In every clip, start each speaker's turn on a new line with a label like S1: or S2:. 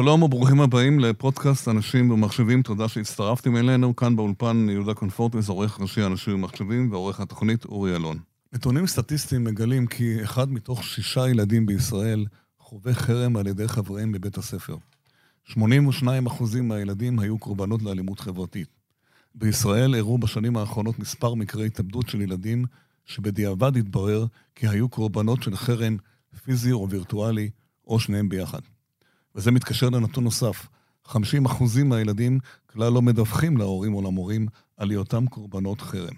S1: שלום וברוכים הבאים לפודקאסט אנשים ומחשבים, תודה שהצטרפתם אלינו. כאן באולפן יהודה קונפורטס, עורך ראשי אנשים ומחשבים, ועורך התוכנית אורי אלון. נתונים סטטיסטיים מגלים כי אחד מתוך שישה ילדים בישראל חווה חרם על ידי חבריהם בבית הספר. 82% מהילדים היו קורבנות לאלימות חברתית. בישראל אירעו בשנים האחרונות מספר מקרי התאבדות של ילדים, שבדיעבד התברר כי היו קורבנות של חרם פיזי או וירטואלי, או שניהם ביחד. וזה מתקשר לנתון נוסף, 50% מהילדים כלל לא מדווחים להורים או למורים על היותם קורבנות חרם.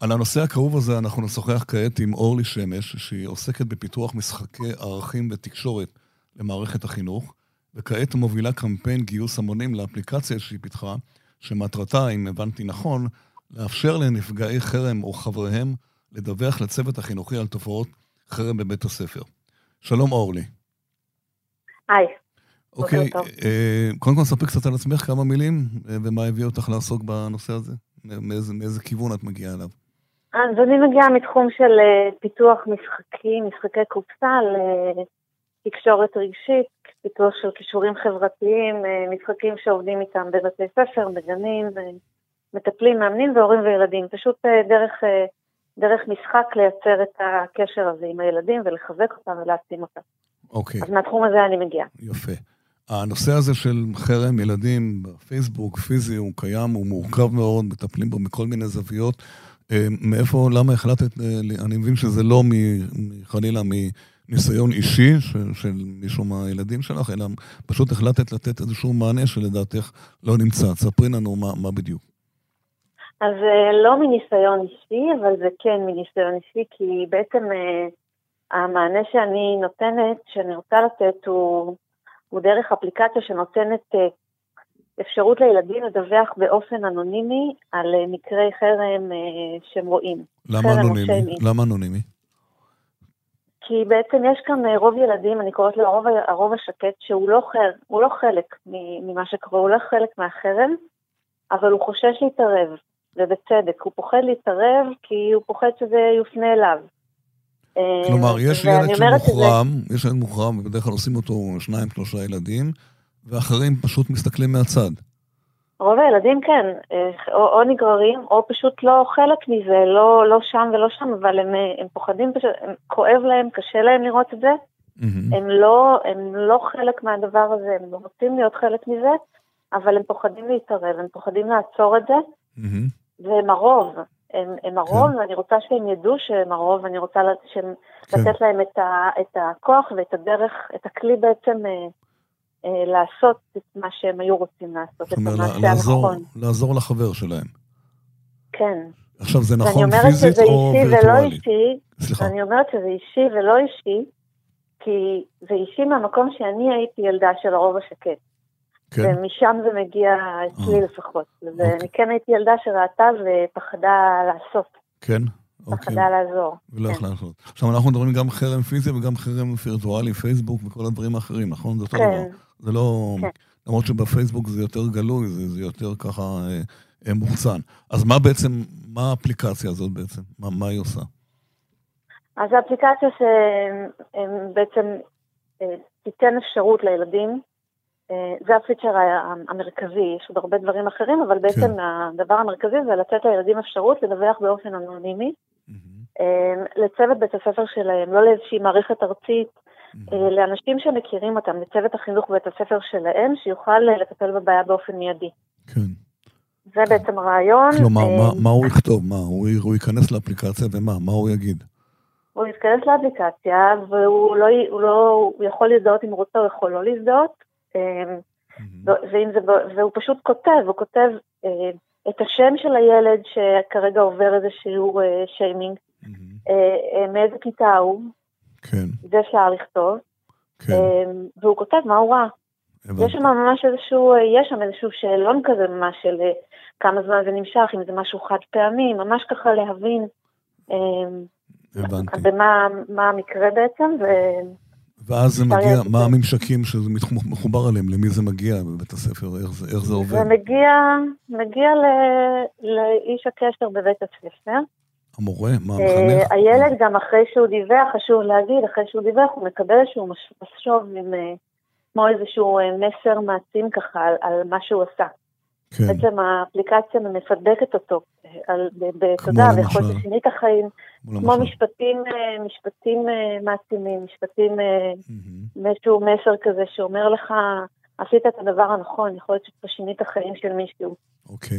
S1: על הנושא הכאוב הזה אנחנו נשוחח כעת עם אורלי שמש, שהיא עוסקת בפיתוח משחקי ערכים ותקשורת למערכת החינוך, וכעת מובילה קמפיין גיוס המונים לאפליקציה שהיא פיתחה, שמטרתה, אם הבנתי נכון, לאפשר לנפגעי חרם או חבריהם לדווח לצוות החינוכי על תופעות חרם בבית הספר. שלום אורלי.
S2: היי.
S1: אוקיי, אה, קודם כל ספרי קצת על עצמך כמה מילים, אה, ומה הביא אותך לעסוק בנושא הזה? מאיזה, מאיזה כיוון את מגיעה אליו?
S2: אז אני מגיעה מתחום של אה, פיתוח משחקים, משחקי קופסה לתקשורת רגשית, פיתוח של כישורים חברתיים, משחקים שעובדים איתם בבתי ספר, בגנים, מטפלים, מאמנים והורים וילדים. פשוט דרך, דרך משחק לייצר את הקשר הזה עם הילדים ולחזק אותם ולהעצים אותם.
S1: אוקיי.
S2: אז מהתחום הזה אני מגיעה.
S1: יפה. הנושא הזה של חרם ילדים בפייסבוק, פיזי, הוא קיים, הוא מורכב מאוד, מטפלים בו מכל מיני זוויות. אה, מאיפה, למה החלטת, אה, אני מבין שזה לא חלילה מניסיון אישי של, של מישהו מהילדים שלך, אלא פשוט החלטת לתת איזשהו מענה שלדעתך לא נמצא. ספרי לנו מה, מה בדיוק.
S2: אז אה, לא מניסיון אישי, אבל זה כן מניסיון אישי, כי בעצם המענה שאני נותנת, שאני רוצה לתת, הוא, הוא דרך אפליקציה שנותנת אה, אפשרות לילדים לדווח באופן אנונימי על אה, מקרי חרם אה, שהם רואים.
S1: למה אנונימי? למה אנונימי?
S2: כי בעצם יש כאן רוב ילדים, אני קוראת לו הרוב, הרוב השקט, שהוא לא, חר, הוא לא חלק ממה שקורה, הוא לא חלק מהחרם, אבל הוא חושש להתערב, ובצדק. הוא פוחד להתערב כי הוא פוחד שזה יופנה אליו.
S1: כלומר, יש ילד שמוחרם, יש ילד מוחרם, ובדרך כלל עושים אותו שניים, שלושה ילדים, ואחרים פשוט מסתכלים מהצד.
S2: רוב הילדים כן, אה, או, או נגררים, או פשוט לא חלק מזה, לא, לא שם ולא שם, אבל הם, אה, הם פוחדים, פשוט, הם, כואב להם, קשה להם לראות את זה. Mm-hmm. הם, לא, הם לא חלק מהדבר הזה, הם לא רוצים להיות חלק מזה, אבל הם פוחדים להתערב, הם פוחדים לעצור את זה, mm-hmm. והם הרוב. הם, הם הרוב, כן. ואני רוצה שהם ידעו שהם הרוב, ואני רוצה שהם, כן. לתת להם את, ה, את הכוח ואת הדרך, את הכלי בעצם אה, אה, לעשות את מה שהם היו רוצים לעשות, את המעשה לעזור, הנכון.
S1: לעזור לחבר שלהם.
S2: כן.
S1: עכשיו, זה נכון פיזית או וירטואלית?
S2: סליחה. אני אומרת שזה אישי ולא אישי, כי זה אישי מהמקום שאני הייתי ילדה של הרוב השקט. כן. ומשם זה מגיע אצלי אה. לפחות. ואני אוקיי. כן הייתי ילדה שראתה ופחדה לעשות.
S1: כן?
S2: אוקיי. פחדה לעזור.
S1: ולא יכלה כן. לעשות. עכשיו, אנחנו מדברים גם חרם פיזי וגם חרם וירטואלי, פייסבוק וכל הדברים האחרים, נכון? זה אותו כן. דבר. זה לא... כן. למרות שבפייסבוק זה יותר גלוי, זה, זה יותר ככה אה, אה, מוחצן. אז מה בעצם, מה האפליקציה הזאת בעצם? מה, מה היא עושה?
S2: אז האפליקציה שבעצם אה, תיתן אפשרות לילדים זה הפיצ'ר המרכזי, יש עוד הרבה דברים אחרים, אבל בעצם כן. הדבר המרכזי זה לתת לילדים אפשרות לדווח באופן אנונימי mm-hmm. לצוות בית הספר שלהם, לא לאיזושהי מערכת ארצית, mm-hmm. לאנשים שמכירים אותם, לצוות החינוך בבית הספר שלהם, שיוכל לטפל בבעיה באופן מיידי.
S1: כן.
S2: זה בעצם הרעיון.
S1: כלומר, מה, מה הוא יכתוב? מה, הוא, הוא ייכנס לאפליקציה ומה? מה הוא יגיד?
S2: הוא ייכנס לאפליקציה והוא לא, הוא לא, הוא יכול להזדהות אם הוא רוצה, הוא יכול לא להזדהות. אמ, ואם זה, והוא פשוט כותב, הוא כותב אה, את השם של הילד שכרגע עובר איזה שיעור אה, שיימינג, אה, מאיזה כיתה הוא,
S1: כן.
S2: זה אפשר לכתוב, כן. אמ, והוא כותב מה הוא ראה. יש שם ממש איזשהו, יש שם איזשהו שאלון כזה ממש של כמה זמן זה נמשך, אם זה משהו חד פעמי, ממש ככה להבין אמ, הבנתי. במה המקרה בעצם, ו...
S1: ואז זה מגיע, מה הממשקים שזה מחובר עליהם, למי זה מגיע בבית הספר, איך זה, איך זה עובד?
S2: זה מגיע, מגיע ל, לאיש הקשר בבית הספר.
S1: המורה? מה המחנך?
S2: הילד גם אחרי שהוא דיווח, חשוב להגיד, אחרי שהוא דיווח, הוא מקבל איזשהו משוב עם, כמו איזשהו מסר מעצים ככה על, על מה שהוא עשה. כן. בעצם האפליקציה מפדקת אותו, על, בתודה, ויכול להיות ששינית החיים, כמו משפטים, משפטים מעצימים, משפטים, איזשהו מסר כזה שאומר לך, עשית את הדבר הנכון, יכול להיות שאתה שינית החיים של מישהו.
S1: אוקיי.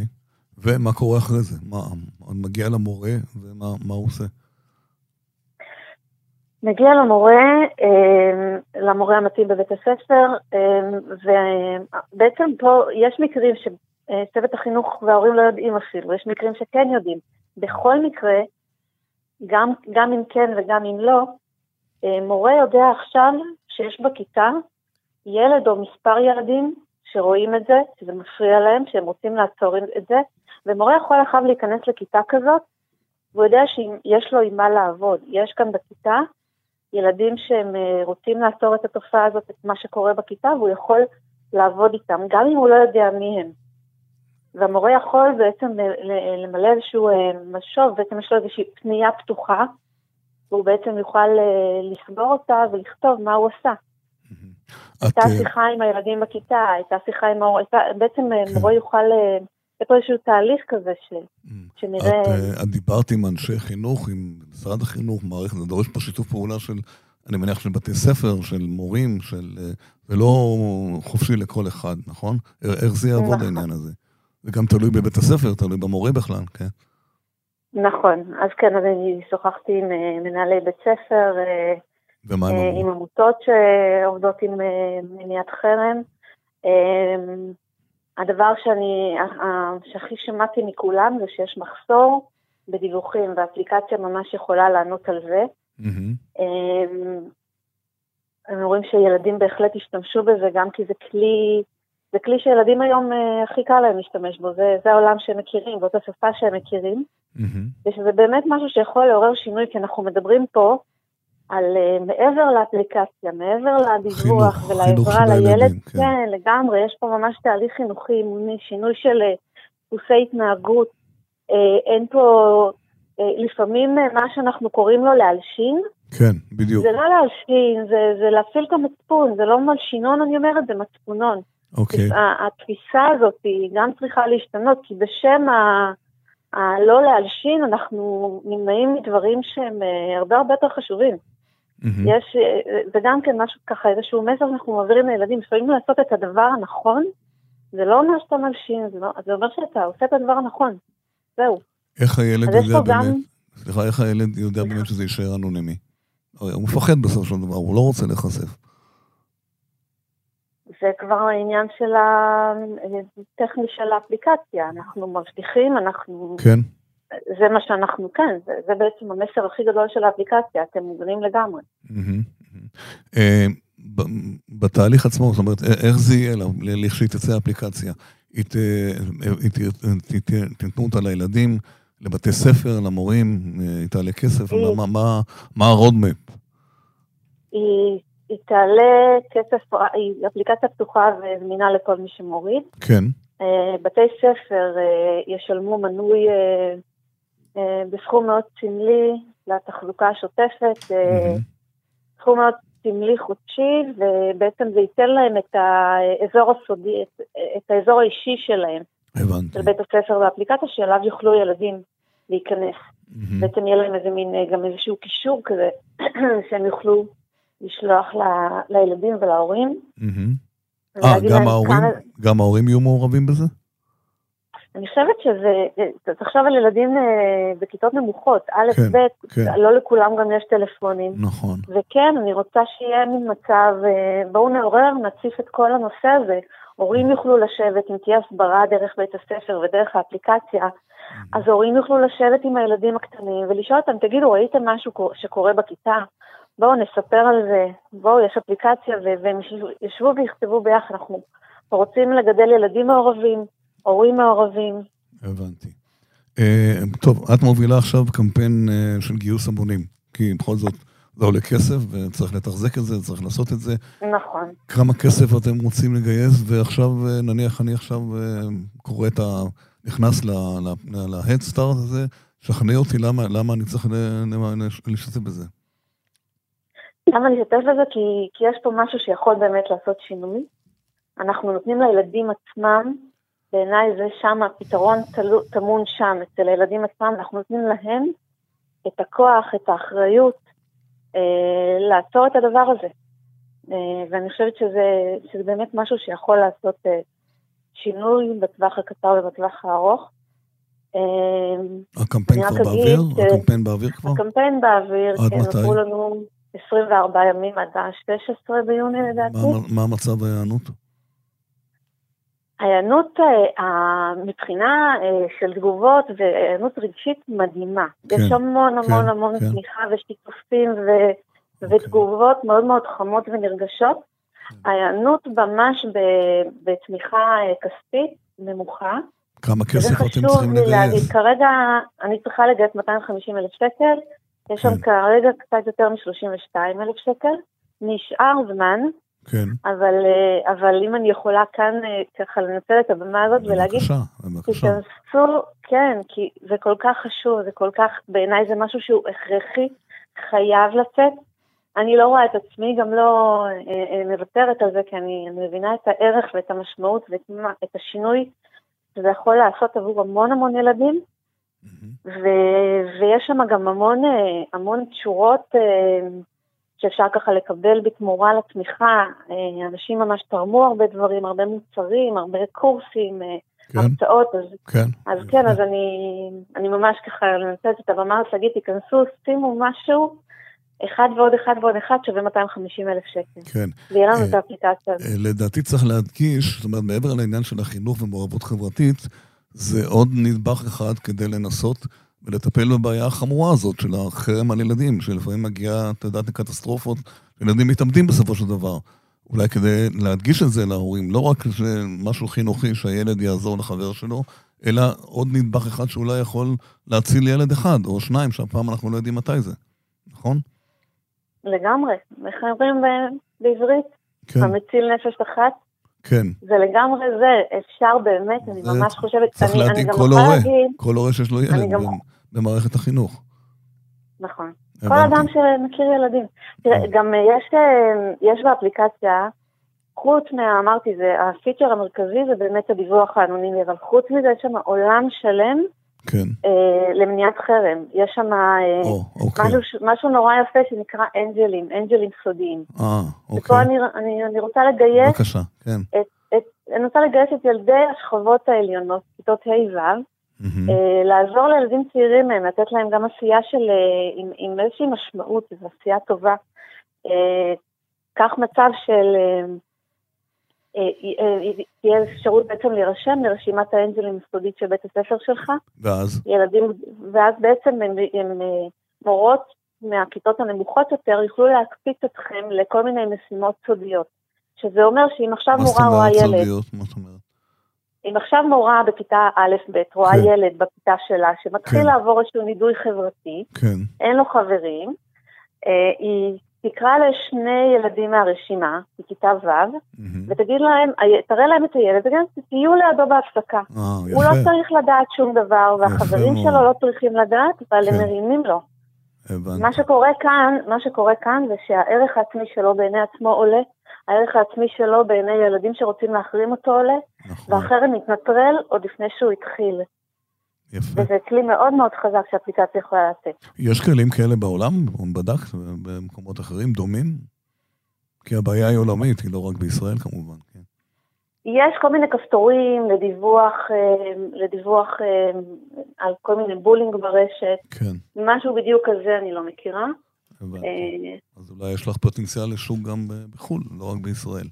S1: ומה קורה אחרי זה? מה, מגיע למורה, ומה הוא עושה?
S2: מגיע למורה, למורה המתאים בבית הספר, ובעצם פה יש מקרים שצוות החינוך וההורים לא יודעים אפילו, יש מקרים שכן יודעים. בכל מקרה, גם, גם אם כן וגם אם לא, אמ, מורה יודע עכשיו שיש בכיתה ילד או מספר ילדים שרואים את זה, שזה מפריע להם, שהם רוצים לעצור את זה, ומורה יכול עכשיו להיכנס לכיתה כזאת, והוא יודע שיש לו עם מה לעבוד. יש כאן בכיתה ילדים שהם אה, רוצים לעצור את התופעה הזאת, את מה שקורה בכיתה, והוא יכול לעבוד איתם, גם אם הוא לא יודע מי הם. והמורה יכול בעצם למלא איזשהו אה, משוב, בעצם יש לו איזושהי פנייה פתוחה, והוא בעצם יוכל אה, לסגור אותה ולכתוב מה הוא עשה. הייתה שיחה עם הילדים בכיתה, הייתה שיחה עם ההורים, בעצם כן. מורה יוכל יש פה איזשהו תהליך כזה ש... Mm. שנראה... את,
S1: את דיברת עם אנשי חינוך, עם משרד החינוך, מערכת, זה דורש פה שיתוף פעולה של, אני מניח, של בתי ספר, של מורים, של... Uh, זה לא חופשי לכל אחד, נכון? איך זה יעבוד נכון. העניין הזה? זה גם תלוי בבית הספר, תלוי במורה בכלל, כן?
S2: נכון, אז כן, אז אני שוחחתי עם uh, מנהלי בית ספר,
S1: הם אמרו?
S2: עם עמותות שעובדות עם מניעת חרם. הדבר שאני, שהכי שמעתי מכולם זה שיש מחסור בדיווחים, והאפליקציה ממש יכולה לענות על זה. Mm-hmm. הם אומרים שילדים בהחלט ישתמשו בזה, גם כי זה כלי, זה כלי שילדים היום אה, הכי קל להם להשתמש בו, זה, זה העולם שהם מכירים, זאת השפה שהם מכירים. Mm-hmm. ושזה באמת משהו שיכול לעורר שינוי, כי אנחנו מדברים פה על uh, מעבר לאפליקציה, מעבר לדיווח ולעזרה לילד, כן. כן, לגמרי, יש פה ממש תהליך חינוכי, אימוני, שינוי של אה, דפוסי uh, התנהגות. Uh, אין פה, uh, לפעמים uh, מה שאנחנו קוראים לו להלשין.
S1: כן, בדיוק.
S2: זה לא להלשין, זה, זה להפעיל את המצפון, זה לא מלשינון, אני אומרת, זה מצפונון.
S1: אוקיי.
S2: התפיסה הזאת היא גם צריכה להשתנות, כי בשם ה... הלא להלשין, אנחנו נמנעים מדברים שהם הרבה הרבה יותר חשובים. Mm-hmm. יש, זה גם כן משהו ככה, איזשהו מסר שאנחנו מעבירים לילדים, לפעמים לעשות את הדבר הנכון, זה לא אומר שאתה מלשין, זה, לא, זה אומר שאתה עושה את הדבר הנכון, זהו.
S1: איך הילד יודע באמת, גם... סליחה, איך הילד יודע באמת שזה יישאר אנונימי? הוא מפחד בסופו של דבר, הוא לא רוצה להיחשף.
S2: זה כבר העניין של הטכני של האפליקציה, אנחנו מבטיחים, אנחנו...
S1: כן.
S2: זה מה שאנחנו, כן, זה, זה בעצם המסר הכי גדול של האפליקציה, אתם מוגנים לגמרי.
S1: אה, בתהליך עצמו, זאת אומרת, איך זה יהיה לכשהיא תצא האפליקציה? תיתנו אותה לילדים, לבתי ספר, למורים, אה, היא תעלה כסף, מה הרודמפ?
S2: היא תעלה כסף, היא אפליקציה פתוחה וזמינה לכל מי שמוריד.
S1: כן.
S2: אה, בתי ספר ישלמו מנוי אה, בסכום מאוד סמלי לתחזוקה השוטפת, אה, סכום מאוד סמלי חודשי, ובעצם זה ייתן להם את האזור הסודי, את, את האזור האישי שלהם.
S1: הבנתי.
S2: של בית הספר והאפליקציה שאליו יוכלו ילדים להיכנס. Mm-hmm. בעצם יהיה להם איזה מין, גם איזשהו קישור כזה, שהם יוכלו לשלוח ל, לילדים ולהורים.
S1: אה, גם ההורים? גם ההורים יהיו מעורבים בזה?
S2: אני חושבת שזה, תחשוב על ילדים אה, בכיתות נמוכות, א', כן, ב', כן. לא לכולם גם יש טלפונים.
S1: נכון.
S2: וכן, אני רוצה שיהיה מין מצב, אה, בואו נעורר, נציף את כל הנושא הזה. הורים יוכלו לשבת, אם תהיה הסברה דרך בית הספר ודרך האפליקציה. אז הורים יוכלו לשבת עם הילדים הקטנים ולשאול אותם, תגידו, ראיתם משהו שקורה בכיתה? בואו נספר על זה, בואו, יש אפליקציה, והם ישבו ויכתבו ביחד, אנחנו רוצים לגדל ילדים מעורבים. הורים מעורבים.
S1: הבנתי. Uh, טוב, את מובילה עכשיו קמפיין uh, של גיוס המונים, כי בכל זאת זה עולה כסף וצריך לתחזק את זה, צריך לעשות את זה.
S2: נכון.
S1: כמה כסף אתם רוצים לגייס, ועכשיו uh, נניח אני עכשיו uh, קורא את ה... נכנס Start הזה, שכנע אותי למה, למה אני צריך להשתתף בזה.
S2: למה אני אשתף בזה? כי, כי יש פה משהו שיכול באמת לעשות שינוי. אנחנו נותנים לילדים עצמם, בעיניי זה שם, הפתרון טמון שם, אצל הילדים עצמם, אנחנו נותנים להם את הכוח, את האחריות, אה, לעצור את הדבר הזה. אה, ואני חושבת שזה, שזה באמת משהו שיכול לעשות אה, שינוי בטווח הקצר ובטווח הארוך.
S1: אה, הקמפיין כבר באוויר? ש... הקמפיין באוויר כבר?
S2: הקמפיין באוויר,
S1: עד כן, מתי?
S2: לנו 24 ימים עד ה-16 ביוני לדעתי.
S1: מה, מה מצב ההיענות?
S2: ההיענות אה, מבחינה אה, של תגובות והיענות רגשית מדהימה. כן, יש המון המון כן, המון כן. תמיכה ושיתופים ו, okay. אוקיי. ותגובות מאוד מאוד חמות ונרגשות. כן. ההיענות ממש בתמיכה אה, כספית נמוכה.
S1: כמה כסף אתם צריכים לגייס?
S2: כרגע אני צריכה לגייס 250 אלף שקל, יש שם כן. כרגע קצת יותר מ-32 אלף שקל. נשאר זמן,
S1: כן.
S2: אבל, אה, אבל אם אני יכולה כאן אה, ככה לנצל את הבמה הזאת ולהגיד,
S1: בבקשה, בבקשה.
S2: תיכנסו, כן, כי זה כל כך חשוב, זה כל כך, בעיניי זה משהו שהוא הכרחי, חייב לצאת. אני לא רואה את עצמי, גם לא אה, מוותרת על זה, כי אני, אני מבינה את הערך ואת המשמעות ואת השינוי שזה יכול לעשות עבור המון המון ילדים. ו- ויש שם גם המון, המון תשורות שאפשר ככה לקבל בתמורה לתמיכה. אה, אנשים ממש תרמו הרבה דברים, הרבה מוצרים, הרבה קורסים, אה, כן, הרצאות. אז
S1: כן,
S2: אז כן, אז אני, אני ממש ככה מנצלת את הבמה להגיד, תיכנסו, שימו משהו. אחד ועוד אחד ועוד אחד שווה 250 אלף שקל.
S1: כן.
S2: ויהיה לנו את אה, האפליקציה הזאת.
S1: לדעתי צריך להדגיש, זאת אומרת, מעבר לעניין של החינוך ומעורבות חברתית, זה עוד נדבך אחד כדי לנסות ולטפל בבעיה החמורה הזאת של החרם על ילדים, שלפעמים מגיעה, אתה יודעת, לקטסטרופות, ילדים מתאבדים בסופו של דבר. אולי כדי להדגיש את זה להורים, לא רק משהו חינוכי שהילד יעזור לחבר שלו, אלא עוד נדבך אחד שאולי יכול להציל ילד אחד, או שניים, שהפעם אנחנו לא יודעים מתי זה, נכון?
S2: לגמרי. איך אומרים בעברית? כן. המציל נפש אחת?
S1: כן.
S2: זה לגמרי זה, אפשר באמת, אני ממש חושבת,
S1: צריך להדאיג כל הורה, כל הורה שיש לו ילד. גם... במערכת החינוך.
S2: נכון. כל אדם שמכיר ילדים. תראה, אה. גם יש, אה, יש באפליקציה, חוץ מה, אמרתי, זה, הפיצ'ר המרכזי זה באמת הדיווח האנונימי, אבל חוץ מזה יש שם עולם שלם
S1: כן.
S2: אה, למניעת חרם. יש שם אה,
S1: אוקיי.
S2: משהו, משהו נורא יפה שנקרא אנג'לים, אנג'לים סודיים.
S1: אה, אוקיי.
S2: ופה אני, אני, אני רוצה לגייס...
S1: בבקשה, כן.
S2: את, את, אני רוצה לגייס את ילדי השכבות העליונות, כיתות ה'-ו', Mm-hmm. לעזור לילדים צעירים מהם, לתת להם גם עשייה של, אה, עם, עם איזושהי משמעות, זו עשייה טובה. אה, קח מצב של, תהיה אפשרות בעצם להירשם לרשימת האנג'לים הסודית של בית הספר שלך.
S1: ואז?
S2: ילדים, ואז בעצם הם, הם מורות מהכיתות הנמוכות יותר יוכלו להקפיץ אתכם לכל מיני משימות סודיות. שזה אומר שאם עכשיו מורה רואה ילד... מה זאת אומרת סודיות? מה זאת אומרת? אם עכשיו מורה בכיתה א'-ב' רואה כן. ילד בכיתה שלה שמתחיל כן. לעבור איזשהו נידוי חברתי,
S1: כן.
S2: אין לו חברים, אה, היא תקרא לשני ילדים מהרשימה, בכיתה ו', mm-hmm. ותגיד להם, תראה להם את הילד, וגם תהיו לידו בהפסקה.
S1: אה,
S2: הוא לא צריך לדעת שום דבר, והחברים שלו לא צריכים לדעת, אבל כן. הם מרימים לו.
S1: הבנתי.
S2: מה שקורה כאן, מה שקורה כאן זה שהערך העצמי שלו בעיני עצמו עולה, הערך העצמי שלו בעיני ילדים שרוצים להחרים אותו עולה, נכון. והחרם מתנטרל עוד לפני שהוא התחיל.
S1: יפה.
S2: וזה כלי מאוד מאוד חזק שהאפליקציה יכולה לתת.
S1: יש כלים כאלה בעולם? בדקת במקומות אחרים דומים? כי הבעיה היא עולמית, היא לא רק בישראל כמובן. כן.
S2: יש כל מיני כפתורים לדיווח, אה, לדיווח אה, על כל מיני בולינג ברשת.
S1: כן.
S2: משהו בדיוק כזה אני לא מכירה.
S1: הבנתי. אה, אז אולי יש לך פוטנציאל לשוק גם בחו"ל, לא רק בישראל.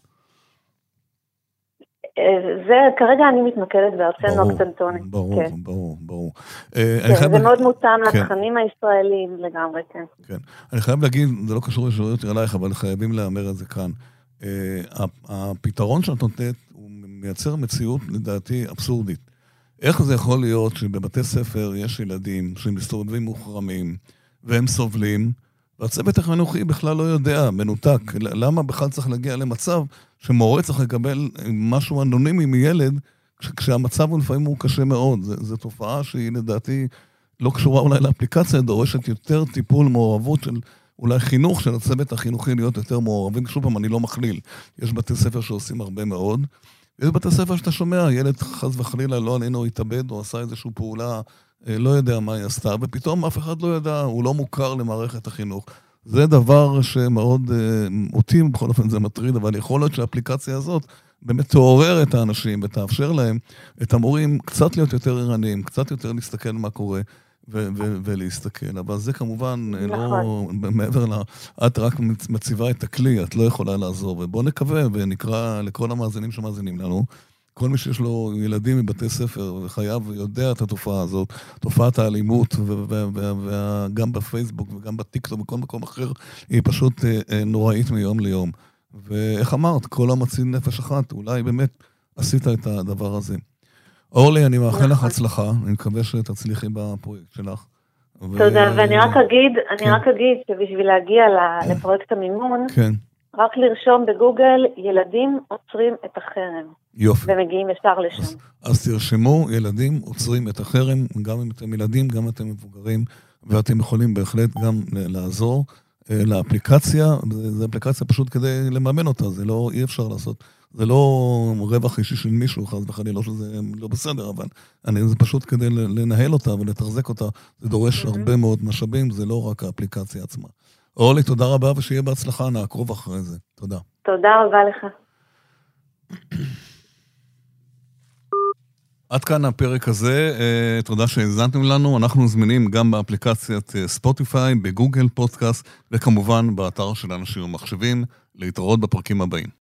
S2: זה, כרגע אני מתמקדת בארצנו הקטנטונת.
S1: ברור, כן. ברור, ברור.
S2: כן, זה מאוד מותאם כן. לתכנים הישראלים לגמרי, כן.
S1: כן. אני חייב להגיד, זה לא קשור ישירות אלייך, אבל חייבים להמר את זה כאן. הפתרון שאת נותנת, הוא מייצר מציאות, לדעתי, אבסורדית. איך זה יכול להיות שבבתי ספר יש ילדים שמסתובבים מוחרמים, והם סובלים, והצוות החינוכי בכלל לא יודע, מנותק. למה בכלל צריך להגיע למצב שמורה צריך לקבל משהו אנונימי מילד, כשהמצב הוא לפעמים הוא קשה מאוד. זו תופעה שהיא לדעתי לא קשורה אולי לאפליקציה, דורשת יותר טיפול, מעורבות של אולי חינוך של הצוות החינוכי להיות יותר מעורבים. שוב פעם, אני לא מכליל. יש בתי ספר שעושים הרבה מאוד. יש בתי ספר שאתה שומע, ילד חס וחלילה לא עלינו התאבד או עשה איזושהי פעולה, לא יודע מה היא עשתה, ופתאום אף אחד לא ידע, הוא לא מוכר למערכת החינוך. זה דבר שמאוד, אה, אותי בכל אופן זה מטריד, אבל יכול להיות שהאפליקציה הזאת באמת תעורר את האנשים ותאפשר להם, את המורים, קצת להיות יותר ערניים, קצת יותר להסתכל מה קורה. ו- ו- ולהסתכל, אבל זה כמובן אה, לא נכון. לא מעבר ל... את רק מציבה את הכלי, את לא יכולה לעזור, ובואו נקווה ונקרא לכל המאזינים שמאזינים לנו, כל מי שיש לו ילדים מבתי ספר וחייב ויודע את התופעה הזאת, תופעת האלימות, וגם בפייסבוק וגם בטיקטוק ובכל מקום אחר, היא פשוט אה, אה, נוראית מיום ליום. ואיך אמרת, כל המציל נפש אחת, אולי באמת עשית את הדבר הזה. אורלי, אני מאחל לך נכון. הצלחה, אני מקווה שתצליחי בפרויקט שלך.
S2: תודה, ואני רק אגיד, אני כן. רק אגיד שבשביל להגיע לפרויקט המימון, כן. רק לרשום בגוגל, ילדים עוצרים את החרם.
S1: יופי.
S2: ומגיעים ישר לשם. אז,
S1: אז תרשמו, ילדים עוצרים את החרם, גם אם אתם ילדים, גם אם אתם מבוגרים, ואתם יכולים בהחלט גם לעזור אה, לאפליקציה, זו אפליקציה פשוט כדי לממן אותה, זה לא, אי אפשר לעשות. זה לא רווח אישי של מישהו, חס וחלילה, לא שזה לא בסדר, אבל אני, זה פשוט כדי לנהל אותה ולתחזק אותה, זה דורש הרבה מאוד משאבים, זה לא רק האפליקציה עצמה. אורלי, תודה רבה ושיהיה בהצלחה, נעקוב אחרי זה. תודה.
S2: תודה רבה לך.
S1: עד כאן הפרק הזה, אה, תודה שהאזנתם לנו. אנחנו זמינים גם באפליקציית אה, ספוטיפיי, בגוגל פודקאסט, וכמובן באתר של אנשים ומחשבים, להתראות בפרקים הבאים.